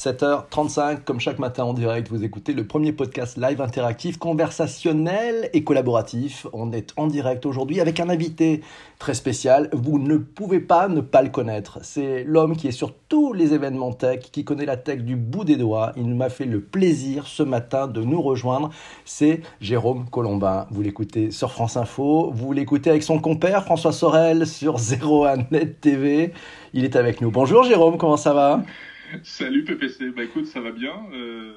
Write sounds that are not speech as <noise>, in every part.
7h35, comme chaque matin en direct, vous écoutez le premier podcast live interactif, conversationnel et collaboratif. On est en direct aujourd'hui avec un invité très spécial. Vous ne pouvez pas ne pas le connaître. C'est l'homme qui est sur tous les événements tech, qui connaît la tech du bout des doigts. Il m'a fait le plaisir ce matin de nous rejoindre. C'est Jérôme Colombin. Vous l'écoutez sur France Info. Vous l'écoutez avec son compère François Sorel sur 01net TV. Il est avec nous. Bonjour Jérôme, comment ça va? <laughs> Salut PPC, bah écoute, ça va bien. Euh,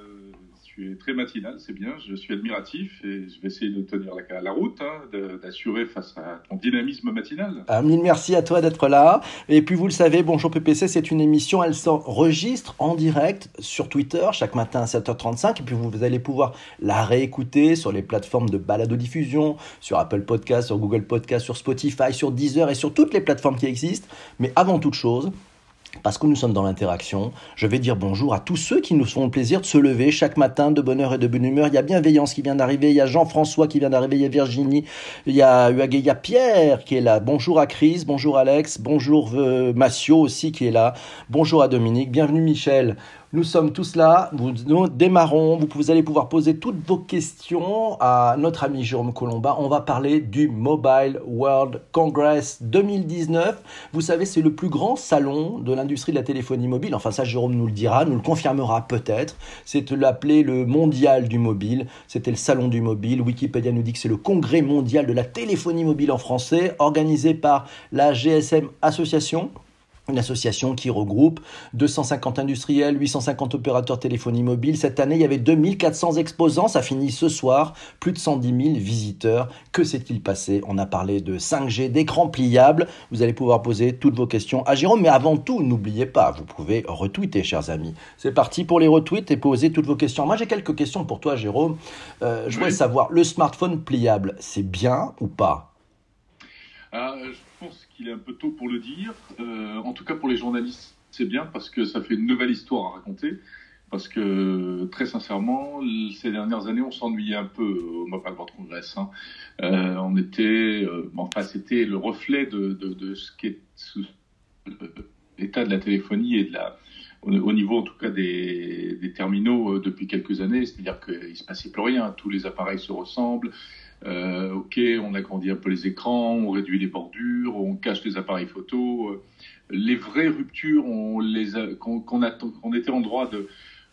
tu es très matinal, c'est bien. Je suis admiratif et je vais essayer de tenir la, la route, hein, d'assurer face à ton dynamisme matinal. Ah, mille merci à toi d'être là. Et puis vous le savez, Bonjour PPC, c'est une émission, elle s'enregistre en direct sur Twitter chaque matin à 7h35. Et puis vous allez pouvoir la réécouter sur les plateformes de balado-diffusion, sur Apple Podcast, sur Google Podcast, sur Spotify, sur Deezer et sur toutes les plateformes qui existent. Mais avant toute chose, parce que nous sommes dans l'interaction, je vais dire bonjour à tous ceux qui nous font le plaisir de se lever chaque matin de bonne heure et de bonne humeur. Il y a Bienveillance qui vient d'arriver, il y a Jean-François qui vient d'arriver, il y a Virginie, il y a, il y a Pierre qui est là. Bonjour à Chris, bonjour Alex, bonjour euh, Massio aussi qui est là, bonjour à Dominique, bienvenue Michel. Nous sommes tous là, nous démarrons, vous allez pouvoir poser toutes vos questions à notre ami Jérôme Colomba. On va parler du Mobile World Congress 2019. Vous savez, c'est le plus grand salon de l'industrie de la téléphonie mobile. Enfin ça, Jérôme nous le dira, nous le confirmera peut-être. C'est l'appeler le mondial du mobile. C'était le salon du mobile. Wikipédia nous dit que c'est le congrès mondial de la téléphonie mobile en français, organisé par la GSM Association une association qui regroupe 250 industriels, 850 opérateurs téléphonie mobile. Cette année, il y avait 2400 exposants. Ça finit ce soir. Plus de 110 000 visiteurs. Que s'est-il passé? On a parlé de 5G, d'écran pliable. Vous allez pouvoir poser toutes vos questions à Jérôme. Mais avant tout, n'oubliez pas, vous pouvez retweeter, chers amis. C'est parti pour les retweets et poser toutes vos questions. Moi, j'ai quelques questions pour toi, Jérôme. Euh, je voudrais savoir, le smartphone pliable, c'est bien ou pas? Je pense qu'il est un peu tôt pour le dire. Euh, en tout cas, pour les journalistes, c'est bien parce que ça fait une nouvelle histoire à raconter. Parce que très sincèrement, ces dernières années, on s'ennuyait un peu au Mobile World Congress. Hein. Euh, on était, euh, enfin, c'était le reflet de, ce qu'est l'état de la téléphonie et de la, au, niveau en tout cas des, terminaux depuis quelques années. C'est-à-dire qu'il se passait plus rien. Tous les appareils se ressemblent. Euh, ok, on agrandit un peu les écrans, on réduit les bordures, on cache les appareils photo. Euh, les vraies ruptures, on qu'on était en droit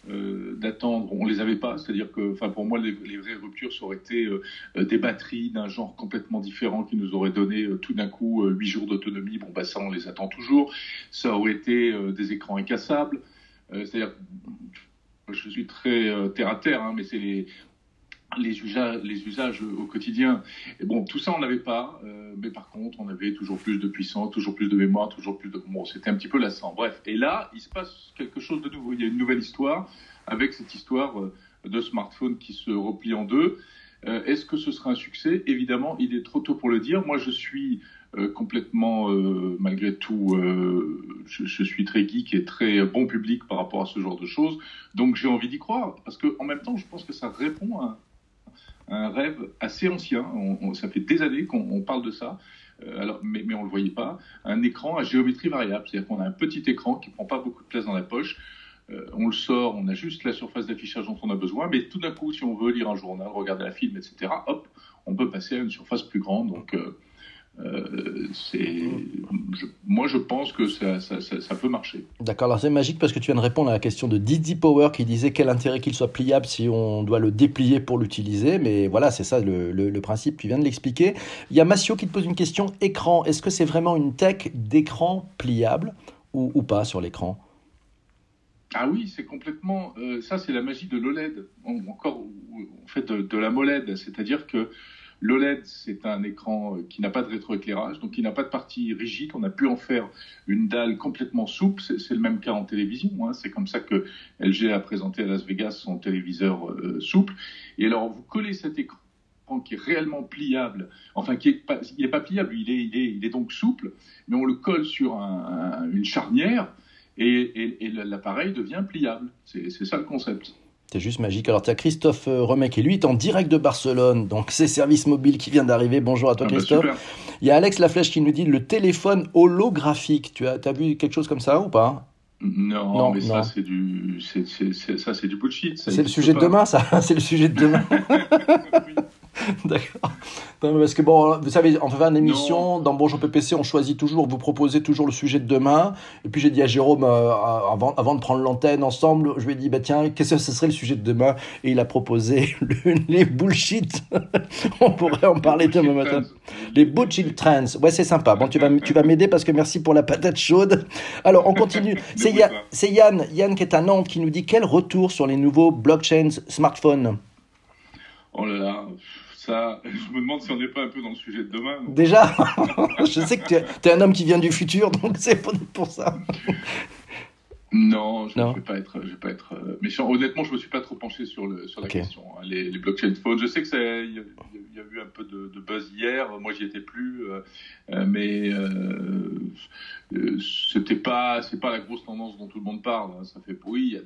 euh, d'attendre, on les avait pas. C'est-à-dire que, pour moi, les, vraies ruptures, ça aurait été des batteries d'un genre complètement différent qui nous auraient donné tout d'un coup 8 jours d'autonomie. Bon, bah ça, on les attend toujours. Ça aurait été des écrans incassables. C'est-à-dire, je suis très terre à terre, hein, mais c'est les, les usages, les usages au quotidien. Et bon, tout ça, on n'avait pas, euh, mais par contre, on avait toujours plus de puissance, toujours plus de mémoire, toujours plus de... Bon, c'était un petit peu lassant. Bref, et là, il se passe quelque chose de nouveau. Il y a une nouvelle histoire avec cette histoire euh, de smartphone qui se replie en deux. Euh, est-ce que ce sera un succès? Évidemment, il est trop tôt pour le dire. Moi, je suis complètement, malgré tout, je, je, suis très geek et très bon public par rapport à ce genre de choses. Donc, j'ai envie d'y croire, parce que en même temps, je pense que ça répond à un rêve assez ancien. Ça fait des années qu'on parle de ça. Euh, alors, mais, mais on ne le voyait pas, un écran à géométrie variable. C'est-à-dire qu'on a un petit écran qui ne prend pas beaucoup de place dans la poche. Euh, on le sort, on a juste la surface d'affichage dont on a besoin, mais tout d'un coup, si on veut lire un journal, regarder un film, etc., hop, on peut passer à une surface plus grande. Donc, euh, euh, c'est, moi, je pense que ça, ça, ça, peut marcher. D'accord, alors c'est magique parce que tu viens de répondre à la question de Didi Power qui disait quel intérêt qu'il soit pliable si on doit le déplier pour l'utiliser. Mais voilà, c'est ça le, le, principe, tu viens de l'expliquer. Il y a Massio qui te pose une question écran. Est-ce que c'est vraiment une tech d'écran pliable ou, ou pas sur l'écran? Ah oui, c'est complètement. Euh, ça, c'est la magie de l'OLED, encore en fait de, de la MOLED, c'est-à-dire que L'OLED, c'est un écran euh, qui n'a pas de rétroéclairage, donc qui n'a pas de partie rigide. On a pu en faire une dalle complètement souple. C'est le même cas en télévision. Hein. C'est comme ça que LG a présenté à Las Vegas son téléviseur euh, souple. Et alors, vous collez cet écran qui est réellement pliable, enfin qui est pas, il n'est pas pliable, il est, il, est, il est donc souple, mais on le colle sur une charnière et, et l'appareil devient pliable. C'est ça le concept. C'est juste magique. Alors, tu as Christophe euh, Remet qui, lui, est en direct de Barcelone. Donc, c'est Service Mobile qui vient d'arriver. Bonjour à toi, ah bah, Christophe. Il y a Alex Laflèche qui nous dit le téléphone holographique. Tu as, as vu quelque chose comme ça ou pas? Non, mais ça c'est du, ça c'est du bullshit. <laughs> C'est le sujet de demain, ça. c'est le sujet de demain. <laughs> D'accord. parce que bon, vous savez, en faisant une émission, dans Bonjour PPC, on choisit toujours, vous proposez toujours le sujet de demain. Et puis j'ai dit à Jérôme, euh, avant, avant de prendre l'antenne ensemble, je lui ai dit, bah tiens, qu'est-ce que ce serait le sujet de demain? Et il a proposé <laughs> les bullshit. <laughs> on pourrait en parler demain matin. Les bullshit trends. Ouais, c'est sympa. Bon, tu vas, tu vas m'aider parce que merci pour la patate chaude. Alors, on continue. C'est Yann, Yann qui est à Nantes qui nous dit quel retour sur les nouveaux blockchains smartphones? Oh là là, ça, je me demande si on n'est pas un peu dans le sujet de demain. Déjà <laughs> Je sais que tu es, un homme qui vient du futur, donc c'est pour ça. Non, je ne vais pas être, je vais pas être euh, méchant. Honnêtement, je me suis pas trop penché sur le sur la question. Hein. Les, les, blockchain phones, je sais que il y, a eu un peu de, de buzz hier. Moi, j'y étais plus, euh, euh mais euh, euh, c'était pas c'est pas la grosse tendance dont tout le monde parle. Hein. Ça fait oui,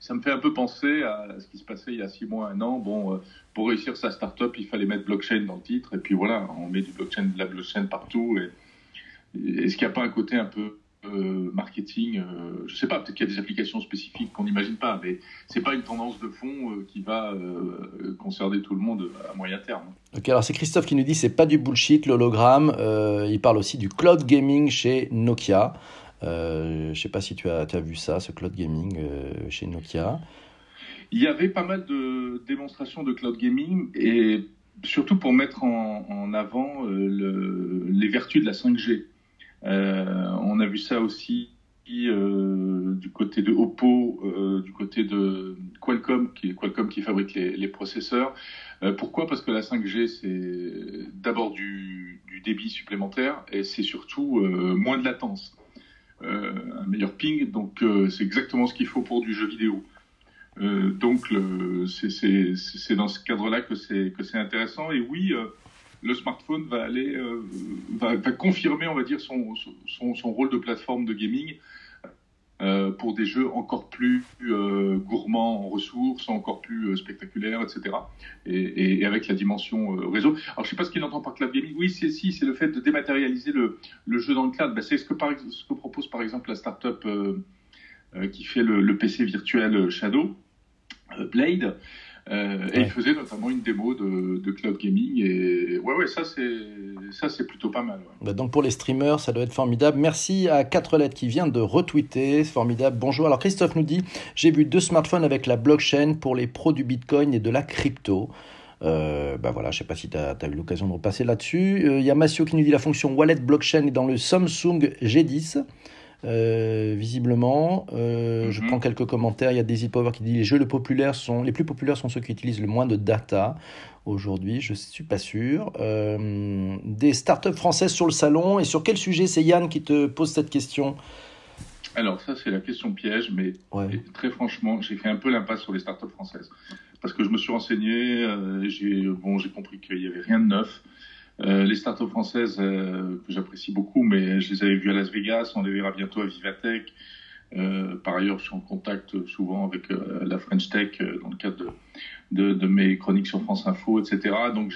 ça me fait un peu penser à ce qui se passait il y a six mois, un an. Bon, pour réussir sa start-up, il fallait mettre blockchain dans le titre, et puis voilà, on met du blockchain, de la blockchain partout. Et est-ce qu'il n'y a pas un côté un peu euh, marketing, euh, je sais pas, peut-être qu'il y a des applications spécifiques qu'on n'imagine pas, mais c'est pas une tendance de fond euh, qui va concerner tout le monde à moyen terme. Ok, alors c'est Christophe qui nous dit c'est pas du bullshit l'hologramme. il parle aussi du cloud gaming chez Nokia. je sais pas si tu as, tu as vu ça, ce cloud gaming chez Nokia. Il y avait pas mal de démonstrations de cloud gaming et surtout pour mettre en, en avant le, les vertus de la 5G. Euh, on a vu ça aussi euh, du côté de Oppo, euh, du côté de Qualcomm, qui Qualcomm qui fabrique les, processeurs. pourquoi? Parce que la 5G, c'est d'abord du, débit supplémentaire et c'est surtout moins de latence, un meilleur ping. Donc c'est exactement ce qu'il faut pour du jeu vidéo. donc c'est dans ce cadre-là que c'est intéressant. Et oui, le smartphone va aller, euh, va, confirmer, on va dire, son, rôle de plateforme de gaming euh, pour des jeux encore plus euh, gourmands en ressources, encore plus spectaculaires, etc. Et, avec la dimension réseau. Alors, je sais pas ce qu'il entend par cloud gaming. Oui, c'est si, c'est le fait de dématérialiser le, jeu dans le cloud. Ben, c'est ce que, propose par exemple la startup qui fait le, PC virtuel Shadow, Blade. Euh, et il faisait notamment une démo de, cloud gaming. Et ouais, ouais, ça c'est ça c'est plutôt pas mal. Bah, donc pour les streamers, ça doit être formidable. Merci à 4 lettres qui vient de retweeter, formidable. Bonjour. Alors Christophe nous dit j'ai vu deux smartphones avec la blockchain pour les pros du Bitcoin et de la crypto. Euh, bah voilà, je sais pas si tu as, eu l'occasion de repasser là-dessus. Euh, il y a Massio qui nous dit la fonction wallet blockchain est dans le Samsung G10. Euh, visiblement, euh, je mhm. prends quelques commentaires. Il y a Daisy Power qui dit les jeux les, populaires sont, les plus populaires sont ceux qui utilisent le moins de data. Aujourd'hui, je ne suis pas sûr. Euh, des startups françaises sur le salon. Et sur quel sujet? C'est Yann qui te pose cette question. Alors ça, c'est la question piège, mais très franchement, j'ai fait un peu l'impasse sur les startups françaises. Parce que je me suis renseigné, j'ai bon, compris qu'il n'y avait rien de neuf. Euh, les startups françaises euh, que j'apprécie beaucoup, mais je les avais vues à Las Vegas, on les verra bientôt à Vivatech. Euh, par ailleurs, je suis en contact souvent avec la French Tech dans le cadre de, de, mes chroniques sur France Info, etc. Donc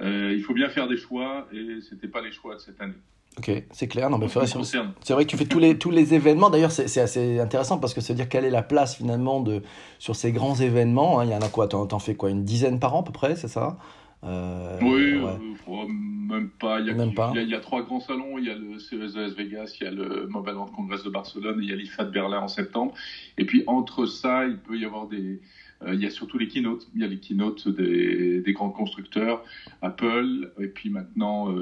il faut bien faire des choix et c'était pas les choix de cette année. Ok, c'est clair. Non, mais c'est vrai, que tu fais tous les, tous les événements. D'ailleurs, c'est assez intéressant parce que c'est dire quelle est la place finalement de, sur ces grands événements. Hein. Il y en a quoi? T'en fais quoi? Une dizaine par an à peu près, c'est ça? Euh, oui, euh, même pas. Il y, a, Il, y a, trois grands salons. Il y a le CES de Las Vegas, il y a le Mobile World Congress de Barcelone, et il y a l'IFA de Berlin en septembre. Et puis entre ça, il peut y avoir des. Euh, il y a surtout les keynotes. Il y a les keynotes des, des grands constructeurs, Apple, et puis maintenant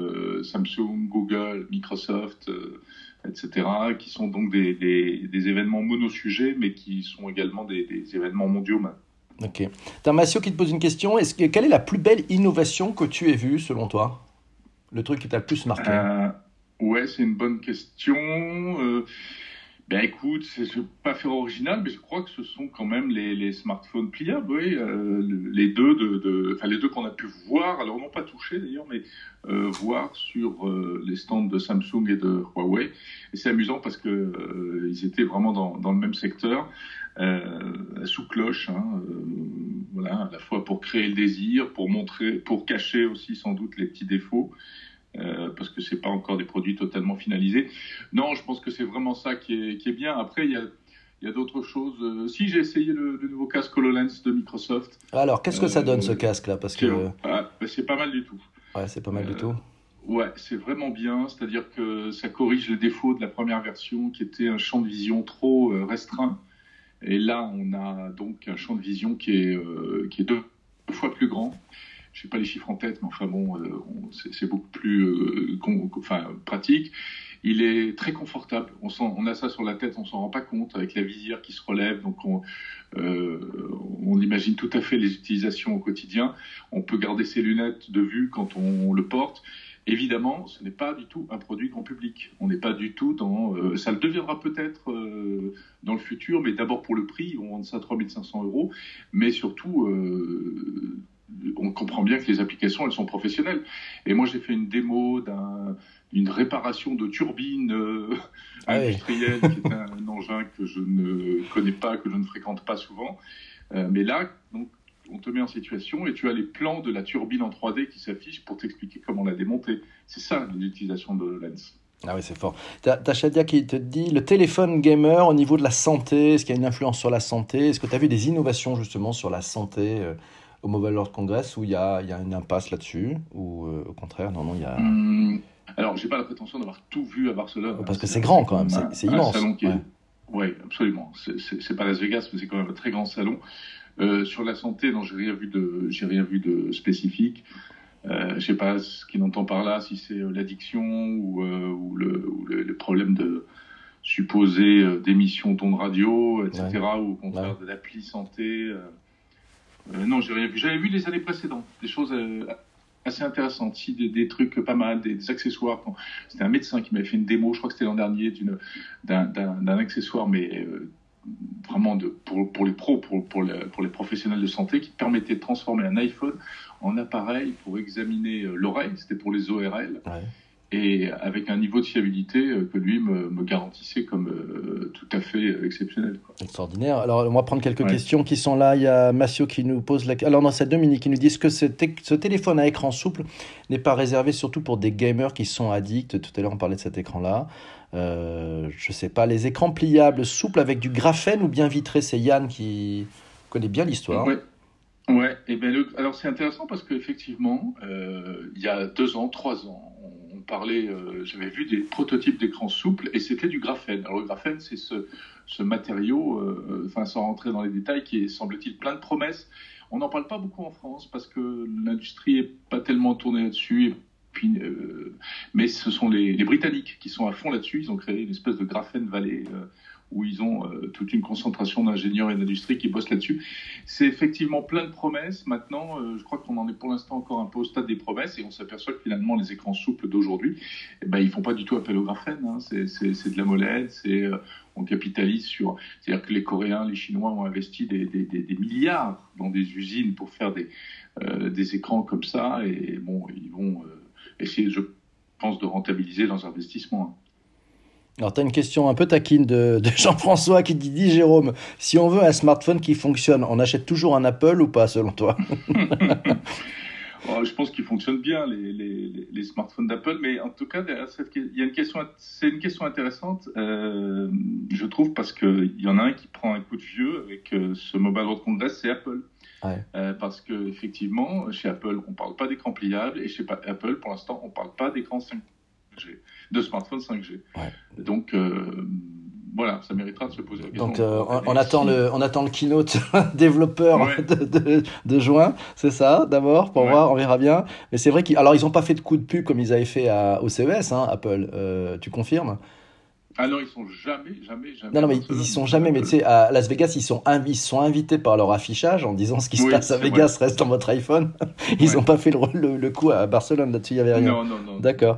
Samsung, Google, Microsoft, etc., qui sont donc des, des, des événements monosujets, mais qui sont également des, des événements mondiaux maintenant. Ok. T'as Massio qui te pose une question. Quelle est la plus belle innovation que tu aies vue, selon toi? Le truc qui t'a le plus marqué euh, Ouais, c'est une bonne question. Euh, ben écoute, c'est pas faire original, mais je crois que ce sont quand même les, les smartphones pliables, oui, euh, les deux de, les deux qu'on a pu voir, alors non pas touché d'ailleurs, mais euh, voir sur les stands de Samsung et de Huawei. Et c'est amusant parce que ils étaient vraiment dans, dans le même secteur. Euh, sous cloche, hein, euh, voilà, à la fois pour créer le désir, pour montrer, pour cacher aussi sans doute les petits défauts. parce que c'est pas encore des produits totalement finalisés. Non, je pense que c'est vraiment ça qui est, qui est bien. Après, il y a il y a d'autres choses. Euh, si j'ai essayé le, nouveau casque HoloLens de Microsoft. Alors, qu'est-ce que ça donne ce euh, casque-là Parce que ah, bah, c'est pas mal du tout. Ouais, c'est pas mal du euh, tout. Ouais, c'est vraiment bien. C'est-à-dire que ça corrige les défauts de la première version, qui était un champ de vision trop restreint. Et là, on a donc un champ de vision qui est qui est deux fois plus grand. Je sais pas les chiffres en tête, mais enfin bon, c'est beaucoup plus enfin, pratique. Il est très confortable. On, on a ça sur la tête, on s'en rend pas compte avec la visière qui se relève. Donc on, euh, on imagine tout à fait les utilisations au quotidien. On peut garder ses lunettes de vue quand on le porte. Évidemment, ce n'est pas du tout un produit grand public. On n'est pas du tout dans. Euh, ça le deviendra peut-être euh, dans le futur, mais d'abord pour le prix, on vend ça à 3500 euros. Mais surtout, euh, on comprend bien que les applications, elles sont professionnelles. Et moi, j'ai fait une démo d'un une réparation de turbine euh, ah industrielle, qui est un, <laughs> engin que je ne connais pas, que je ne fréquente pas souvent. Euh, mais là, donc, on te met en situation et tu as les plans de la turbine en 3D qui s'affichent pour t'expliquer comment la démonter. C'est ça l'utilisation de Lens. Ah oui, c'est fort. T'as Shadia qui te dit le téléphone gamer au niveau de la santé, est-ce qu'il y a une influence sur la santé? Est-ce que tu as vu des innovations justement sur la santé euh, au Mobile World Congress où il y a, y a, une impasse là-dessus? Ou au contraire, non, non, il y a. Hum, alors, j'ai pas la prétention d'avoir tout vu à Barcelone. Parce que c'est grand quand même, c'est immense. Oui, absolument. C'est pas Las Vegas, mais c'est quand même un très grand salon. Euh, sur la santé, non, j'ai rien vu de, j'ai rien vu de spécifique. Euh, je sais pas ce qu'il entend par là, si c'est euh, l'addiction ou, euh, ou, le, ou le, problème de supposé d'émissions de radio, etc., ou au contraire de l'appli santé. non, j'ai rien vu. J'avais vu les années précédentes des choses assez intéressante. Si des, des, trucs pas mal, des, accessoires. C'était un médecin qui m'avait fait une démo, je crois que c'était l'an dernier, d'un accessoire, mais vraiment de, pour, pour, les pros, pour, pour, les professionnels de santé, qui permettait de transformer un iPhone en appareil pour examiner euh, l'oreille. C'était pour les ORL. Et avec un niveau de fiabilité euh, que lui me, me garantissait comme euh, tout à fait exceptionnel. Extraordinaire. Alors, on va prendre quelques questions qui sont là. Il y a Massio qui nous pose la Alors, dans cette Dominique qui nous dit que ce, ce téléphone à écran souple n'est pas réservé surtout pour des gamers qui sont addicts? Tout à l'heure, on parlait de cet écran-là. Euh, je sais pas, les écrans pliables souples avec du graphène ou bien vitré, c'est Yann qui connaît bien l'histoire. Oui. Ouais, et ben alors c'est intéressant parce qu'effectivement, euh, il y a deux ans, trois ans, parlait, euh, j'avais vu des prototypes d'écrans souples et c'était du graphène. Alors le graphène, c'est ce, matériau, euh, sans rentrer dans les détails, qui est semble-t-il plein de promesses. On n'en parle pas beaucoup en France parce que l'industrie est pas tellement tournée là-dessus. Mais ce sont les, les, Britanniques qui sont à fond là-dessus. Ils ont créé une espèce de graphène vallée où ils ont euh, toute une concentration d'ingénieurs et d'industrie qui bossent là-dessus. C'est effectivement plein de promesses. Maintenant, euh, je crois qu'on en est pour l'instant encore un peu au stade des promesses et on s'aperçoit que finalement les écrans souples d'aujourd'hui, eh ben, ils font pas du tout appel au graphène. Hein. C'est, de la molette, euh, on capitalise sur. C'est-à-dire que les Coréens, les Chinois ont investi des, milliards dans des usines pour faire des, des écrans comme ça et bon, ils vont essayer, je pense, de rentabiliser leurs investissements. Alors, tu as une question un peu taquine de, <laughs> Jean-François qui dit, dit Jérôme, si on veut un smartphone qui fonctionne, on achète toujours un Apple ou pas, selon toi? <laughs> Oh, Je pense qu'ils fonctionnent bien, les, les, smartphones d'Apple, mais en tout cas, il y a une question, c'est une question intéressante, euh, je trouve, parce qu'il y en a un qui prend un coup de vieux avec euh, ce Mobile World Congress, c'est Apple. Euh, parce que effectivement, chez Apple, on parle pas d'écran pliable, et chez Apple, pour l'instant, on parle pas d'écran 5 de smartphones 5G. Donc euh, voilà, ça méritera de se poser la question. Donc euh, on, attend le, on attend le keynote <laughs> développeur de, de, juin, c'est ça d'abord pour voir, on verra bien. Mais c'est vrai qu'ils, alors ils n'ont pas fait de coup de pub comme ils avaient fait à, au CES, hein, Apple. Euh, tu confirmes? Ah non, ils sont jamais, jamais, jamais. Non, non, mais ils, y sont jamais. Mais tu sais, à Las Vegas, ils sont, ils sont invités par leur affichage en disant ce qui se passe à Vegas reste dans votre iPhone. <laughs> Ils n'ont pas fait le, le, coup à Barcelone là-dessus, il n'y avait rien. Non, non, non. D'accord.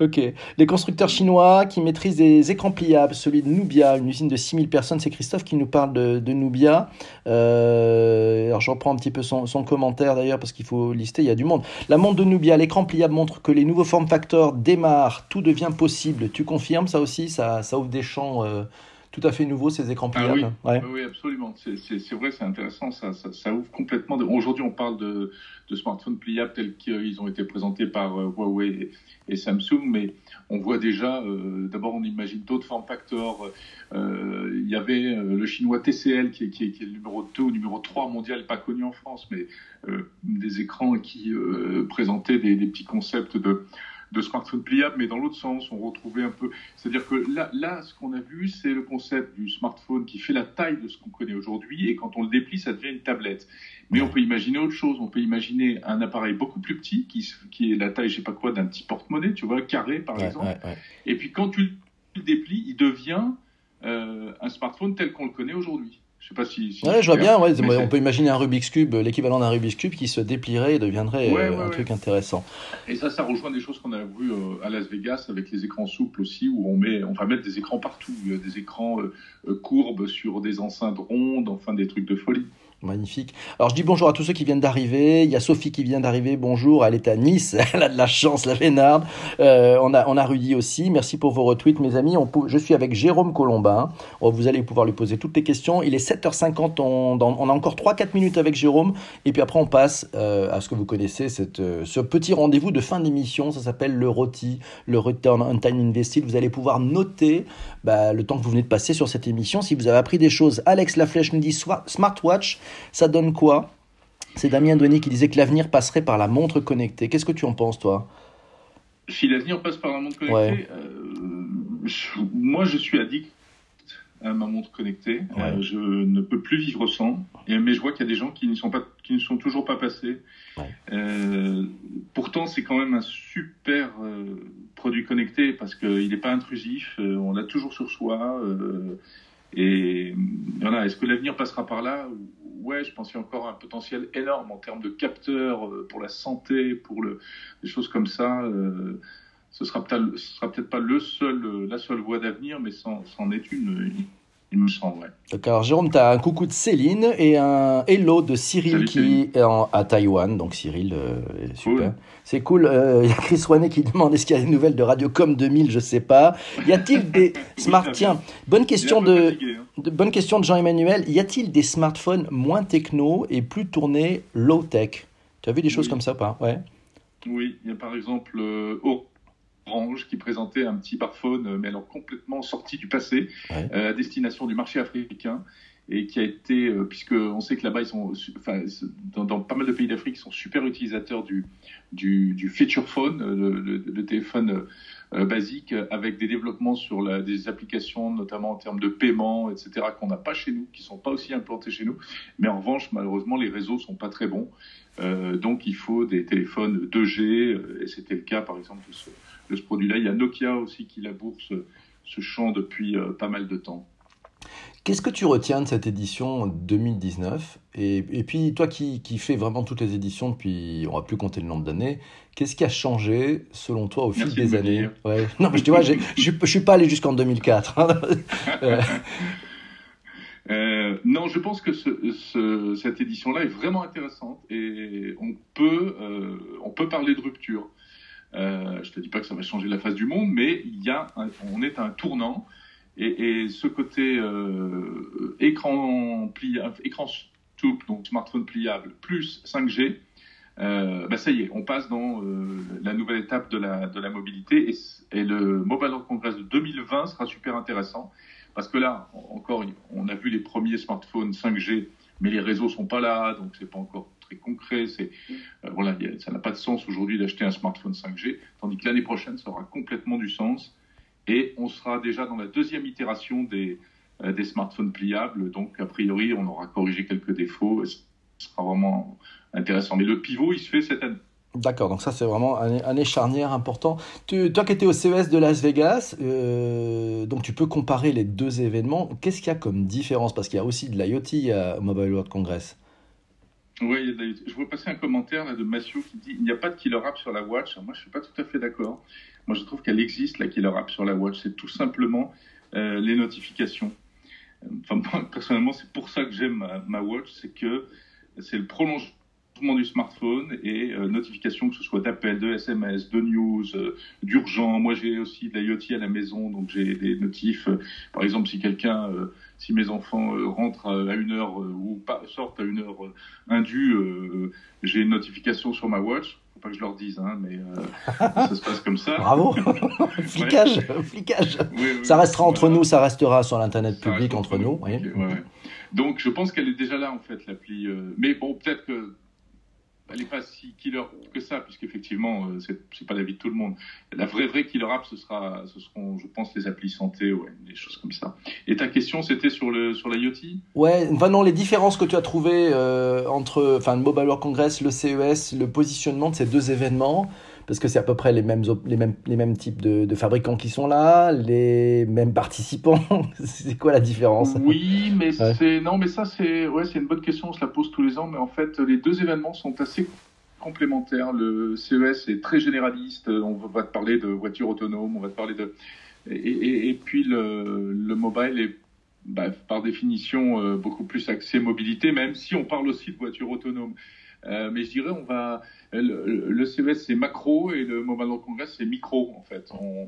Ok. Les constructeurs chinois qui maîtrisent des écrans pliables, celui de Nubia, une usine de 6000 personnes, c'est Christophe qui nous parle de, Nubia. Euh, alors je reprends un petit peu son, commentaire d'ailleurs parce qu'il faut lister, il y a du monde. La montre de Nubia, l'écran pliable montre que les nouveaux form factors démarrent, tout devient possible. Tu confirmes ça aussi? Ça, ça ouvre des champs euh, tout à fait nouveau ces écrans ah pliables. oui. absolument. C'est vrai, c'est intéressant. Ça, ça, ouvre complètement. Aujourd'hui, on parle de, de, smartphones pliables tels qu'ils ont été présentés par euh, Huawei et, Samsung, mais on voit déjà. Euh, d'abord, on imagine d'autres form factors. Euh, il y avait le chinois TCL qui est, qui, est, le numéro 2 ou numéro 3 mondial, pas connu en France, mais des écrans qui présentaient des, des petits concepts de de smartphone pliable, mais dans l'autre sens, on retrouvait un peu. C'est-à-dire que là, là ce qu'on a vu, c'est le concept du smartphone qui fait la taille de ce qu'on connaît aujourd'hui, et quand on le déplie, ça devient une tablette. Mais on peut imaginer autre chose. On peut imaginer un appareil beaucoup plus petit, qui, qui est la taille, je sais pas quoi, d'un petit porte-monnaie, tu vois, carré par exemple. et puis quand tu le déplies, il devient euh, un smartphone tel qu'on le connaît aujourd'hui. Je sais pas si. ouais, je vois bien. Ouais, on peut <laughs> imaginer un Rubik's Cube, l'équivalent d'un Rubik's Cube qui se déplierait et deviendrait euh, un truc intéressant. Et ça, ça rejoint des choses qu'on a vues euh, à Las Vegas avec les écrans souples aussi, où on met, on va mettre des écrans partout, des écrans euh, courbes sur des enceintes rondes, enfin des trucs de folie. Magnifique. Alors je dis bonjour à tous ceux qui viennent d'arriver. Il y a Sophie qui vient d'arriver. Bonjour. Elle est à Nice. <laughs> Elle a de la chance, la Vénarde. Euh, on a on a Rudy aussi. Merci pour vos retweets, mes amis. Je suis avec Jérôme Colombin. Oh, vous allez pouvoir lui poser toutes les questions. Il est 7h50. On, on a encore 3-4 minutes avec Jérôme. Et puis après on passe euh, à ce que vous connaissez, euh, ce petit rendez-vous de fin d'émission. Ça s'appelle le ROTI, le Return on Time Invested. Vous allez pouvoir noter bah, le temps que vous venez de passer sur cette émission. Si vous avez appris des choses, Alex Laflèche nous dit smartwatch. Ça donne quoi? C'est Damien Douanier qui disait que l'avenir passerait par la montre connectée. Qu'est-ce que tu en penses, toi? Si l'avenir passe par la montre connectée, euh, moi je suis addict à ma montre connectée. Euh, je ne peux plus vivre sans. Et, mais je vois qu'il y a des gens qui ne sont pas, qui ne sont toujours pas passés. Euh, pourtant, c'est quand même un super produit connecté parce qu'il n'est pas intrusif. on l'a toujours sur soi. et voilà. Est-ce que l'avenir passera par là ouais, je pense qu'il y a encore un potentiel énorme en termes de capteurs euh, pour la santé, pour le, des choses comme ça. Euh, ce sera peut-être, sera peut-être pas euh, la seule voie d'avenir, mais c'en, est une, il me semble. Ouais. D'accord, Jérôme, tu as un coucou de Céline et un hello de Cyril qui est à Taïwan. Donc Cyril, super. C'est cool. <laughs> Il y a Chris Rouanet qui demande est-ce qu'il y a des nouvelles de Radiocom 2000 Je sais pas. Y a-t-il des <laughs> smart Tiens, bonne question de. Hein. Bonne question de Jean-Emmanuel. Y a-t-il des smartphones moins techno et plus tournés low-tech? Tu as vu des choses comme ça pas? Ouais. Oui, il y a par exemple euh, Orange qui présentait un petit smartphone, euh, mais alors complètement sorti du passé, euh, à destination du marché africain et qui a été, puisque on sait que là-bas, ils sont, enfin, dans, pas mal de pays d'Afrique, ils sont super utilisateurs du, du, feature phone, le téléphone euh, basique avec des développements sur la, des applications, notamment en termes de paiement, etc., qu'on n'a pas chez nous, qui sont pas aussi implantés chez nous. Mais en revanche, malheureusement, les réseaux sont pas très bons. Euh, donc, il faut des téléphones 2G, euh, et c'était le cas, par exemple, de ce, de ce produit-là. Il y a Nokia aussi qui laboure ce, ce champ depuis pas mal de temps. Qu'est-ce que tu retiens de cette édition 2019 et, et, puis, toi qui, qui fais vraiment toutes les éditions depuis, on va plus compter le nombre d'années, qu'est-ce qui a changé selon toi au fil des années? ouais. Non, mais tu vois, je ne suis pas allé jusqu'en 2004. Hein. <laughs> euh, non, je pense que ce, ce, cette édition-là est vraiment intéressante et on peut, euh, on peut parler de rupture. Euh, je te dis pas que ça va changer la face du monde, mais il y a on est à un tournant. Et, ce côté euh, écran, pliable, écran souple, donc smartphone pliable, plus 5G, euh, bah ça y est, on passe dans la nouvelle étape de la, mobilité. Et, et, le Mobile World Congress de 2020 sera super intéressant. Parce que là, encore, on a vu les premiers smartphones 5G, mais les réseaux sont pas là, donc c'est pas encore très concret. C'est euh, voilà, ça n'a pas de sens aujourd'hui d'acheter un smartphone 5G, tandis que l'année prochaine, ça aura complètement du sens et on sera déjà dans la deuxième itération des, euh, des smartphones pliables. Donc, a priori, on aura corrigé quelques défauts. Ce sera vraiment intéressant. Mais le pivot, il se fait cette année. D'accord, donc ça c'est vraiment un année charnière important. toi qui étais au CES de Las Vegas, euh, donc tu peux comparer les deux événements. Qu'est-ce qu'il y a comme différence? Parce qu'il y a aussi de l'IoT à Mobile World Congress. Oui, je vois passer un commentaire de Mathieu qui dit il n'y a pas de killer app sur la Watch. Moi, je ne suis pas tout à fait d'accord. Moi, je trouve qu'elle existe, la killer app sur la Watch. C'est tout simplement euh, les notifications. Enfin, personnellement, c'est pour ça que j'aime ma, Watch, c'est que c'est le prolongement du smartphone et euh, notification que ce soit d'appels, de SMS, de news, euh. Moi, j'ai aussi de l'IoT à la maison, donc j'ai des notifs. Euh, par exemple, si quelqu'un, si mes enfants rentrent à une heure ou pas, sortent à une heure indue, j'ai une notification sur ma watch. Faut pas que je leur dise, hein, mais <laughs> ça se passe comme ça. Bravo, <laughs> flicage, flicage. ça restera entre nous, ça restera sur l'internet public entre, nous. Donc, je pense qu'elle est déjà là en fait l'appli. mais bon, peut-être que elle n'est pas si killer que ça, puisqu'effectivement, euh, c'est, n'est pas l'avis de tout le monde. La vraie, vraie killer app, ce, sera, ce seront, je pense, les applis santé, ouais, des choses comme ça. Et ta question, c'était sur, le, sur l'IoT? Ouais, enfin les différences que tu as trouvées euh, entre le Mobile World Congress, le CES, le positionnement de ces deux événements parce que c'est à peu près les mêmes, les mêmes, les mêmes types de, fabricants qui sont là, les mêmes participants. <laughs> c'est quoi la différence? Oui, mais c'est non, mais ça c'est ouais, c'est une bonne question. On se la pose tous les ans, mais en fait les deux événements sont assez complémentaires. Le CES est très généraliste. On va te parler de voitures autonomes, on va te parler de et, et, puis le, le, mobile est bah, par définition euh, beaucoup plus axé mobilité, même si on parle aussi de voitures autonomes. Euh, mais je dirais, on va. Le, le CES, c'est macro et le Mobile World Congress, c'est micro, en fait. On,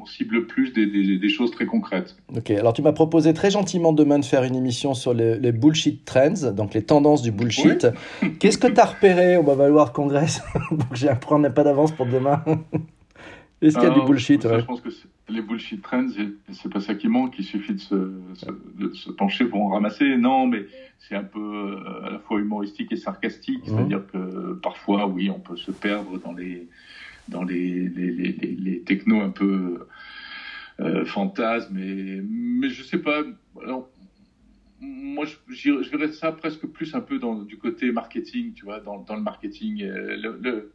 on, cible plus des, des, des, choses très concrètes. Ok, alors tu m'as proposé très gentiment demain de faire une émission sur les, les bullshit trends, donc les tendances du bullshit. Qu'est-ce que tu as repéré au Mobile World Congress? Donc <laughs> j'ai un pas d'avance pour demain. Est-ce qu'il y a du bullshit Je pense que les bullshit trends, c'est pas ça qui manque. Il suffit de se, de se pencher pour en ramasser. Non, mais c'est un peu euh, à la fois humoristique et sarcastique. C'est-à-dire que parfois, oui, on peut se perdre dans les, dans les, les, les, les technos un peu euh, fantasmes. Mais, mais je sais pas. Alors, moi, je, je verrais ça presque plus un peu dans, du côté marketing, tu vois, dans, dans le marketing. Euh, le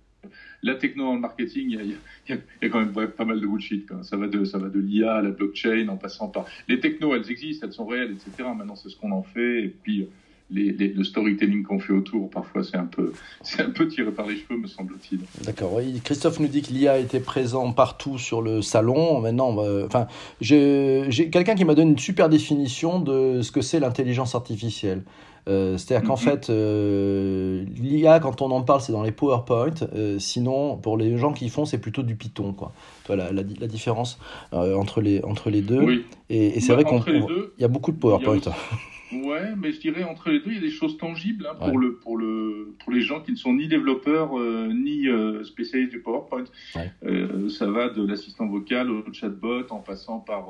la techno dans le marketing, il y, a, quand même pas mal de bullshit. Ça va de, ça va de l'IA à la blockchain en passant par. Les technos, elles existent, elles sont réelles, etc. Maintenant, c'est ce qu'on en fait. Et puis, les, le storytelling qu'on fait autour, parfois, c'est un, peu, <laughs> un peu tiré par les cheveux, me semble-t-il. D'accord. Oui. Christophe nous dit que l'IA était présent partout sur le salon. Maintenant, enfin, j'ai quelqu'un qui m'a donné une super définition de ce que c'est l'intelligence artificielle. Euh, c'est-à-dire qu'en mhm. fait, euh, l'IA, quand on en parle, c'est dans les PowerPoint. Euh, sinon, pour les gens qui font, c'est plutôt du Python. Quoi. Toi, la, la, différence entre, les, entre les deux. Et, c'est bah, vrai qu'il y a beaucoup de PowerPoint. <laughs> Ouais, mais je dirais entre les deux, il y a des choses tangibles hein, pour, le, pour, le, pour les gens qui ne sont ni développeurs ni spécialistes du PowerPoint. ça va de l'assistant vocal au chatbot en passant par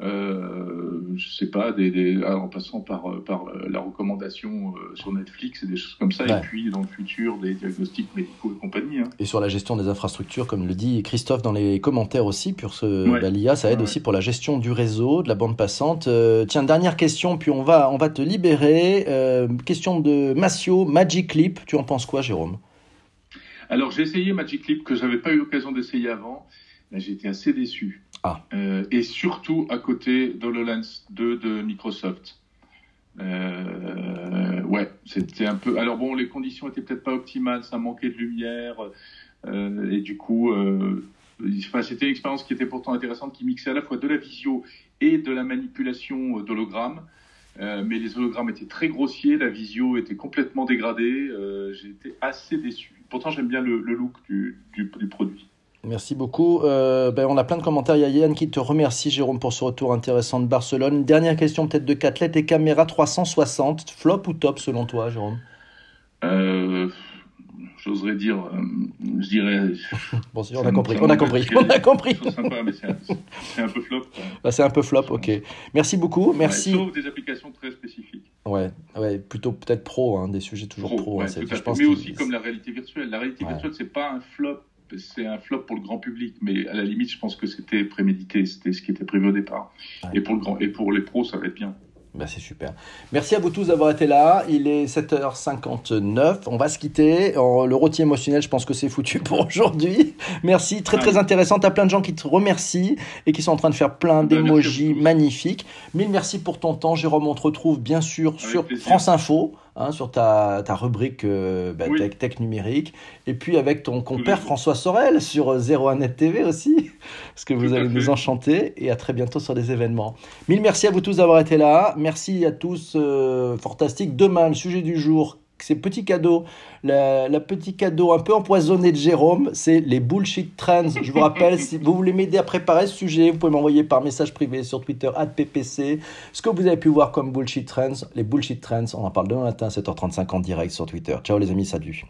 euh, je sais pas, des, en passant par, euh, par euh, la recommandation sur Netflix et des choses comme ça, et puis dans le futur des diagnostics médicaux et compagnie. Hein. Et sur la gestion des infrastructures, comme le dit Christophe dans les commentaires aussi, pour ce bah, l'IA, ça aide aussi pour la gestion du réseau, de la bande passante. tiens, dernière question, puis on va, on va te libérer. question de Massio, Magic Clip, tu en penses quoi, Jérôme? Alors j'ai essayé Magic Clip que j'avais pas eu l'occasion d'essayer avant. Là j'ai été assez déçu. Euh, et surtout à côté d'HoloLens 2 de Microsoft. Euh, ouais, c'était un peu. Alors bon, les conditions étaient peut-être pas optimales, ça manquait de lumière, euh, et du coup, c'était une expérience qui était pourtant intéressante, qui mixait à la fois de la visio et de la manipulation d'hologrammes. mais les hologrammes étaient très grossiers, la visio était complètement dégradée. J'ai été assez déçu. Pourtant, j'aime bien le, look du produit. Merci beaucoup. Euh, ben, on a plein de commentaires. Il y a Yann qui te remercie, Jérôme, pour ce retour intéressant de Barcelone. Dernière question peut-être de Catlet et caméra 360. Flop ou top selon toi, Jérôme? Euh, J'oserais dire, euh, je dirais. <laughs> bon, on a compris, on a compris, on a compris. C'est un, peu flop. Bah, c'est un peu flop, ok. Merci beaucoup, merci. Ouais, sauf des applications très spécifiques. Ouais, ouais plutôt peut-être pro, hein, des sujets toujours pro. hein, je pense mais aussi comme la réalité virtuelle. La réalité virtuelle, c'est pas un flop c'est un flop pour le grand public, mais à la limite, je pense que c'était prémédité, c'était ce qui était prévu au départ. Et, pour le grand, et pour les pros, ça va être bien. Ben c'est super. Merci à vous tous d'avoir été là. Il est 7h59. On va se quitter. Le rôti émotionnel, je pense que c'est foutu pour aujourd'hui. Merci. Très, très intéressant. Tu as plein de gens qui te remercient et qui sont en train de faire plein ben, d'émojis magnifiques. Mille merci pour ton temps, Jérôme. On te retrouve bien sûr sur France Info. Hein, sur ta, ta rubrique euh, bah, tech, numérique, et puis avec ton compère François Sorel sur 01net euh, TV aussi, <laughs> parce que vous allez nous enchanter, et à très bientôt sur des événements. Mille merci à vous tous d'avoir été là, merci à tous, euh, fantastique. Demain, le sujet du jour, ces petits cadeaux, le petit cadeau un peu empoisonné de Jérôme, c'est les bullshit trends. Je vous rappelle, si vous voulez m'aider à préparer ce sujet, vous pouvez m'envoyer par message privé sur Twitter, @ppc, ce que vous avez pu voir comme bullshit trends. Les bullshit trends, on en parle demain matin à 7h35 en direct sur Twitter. Ciao les amis, salut.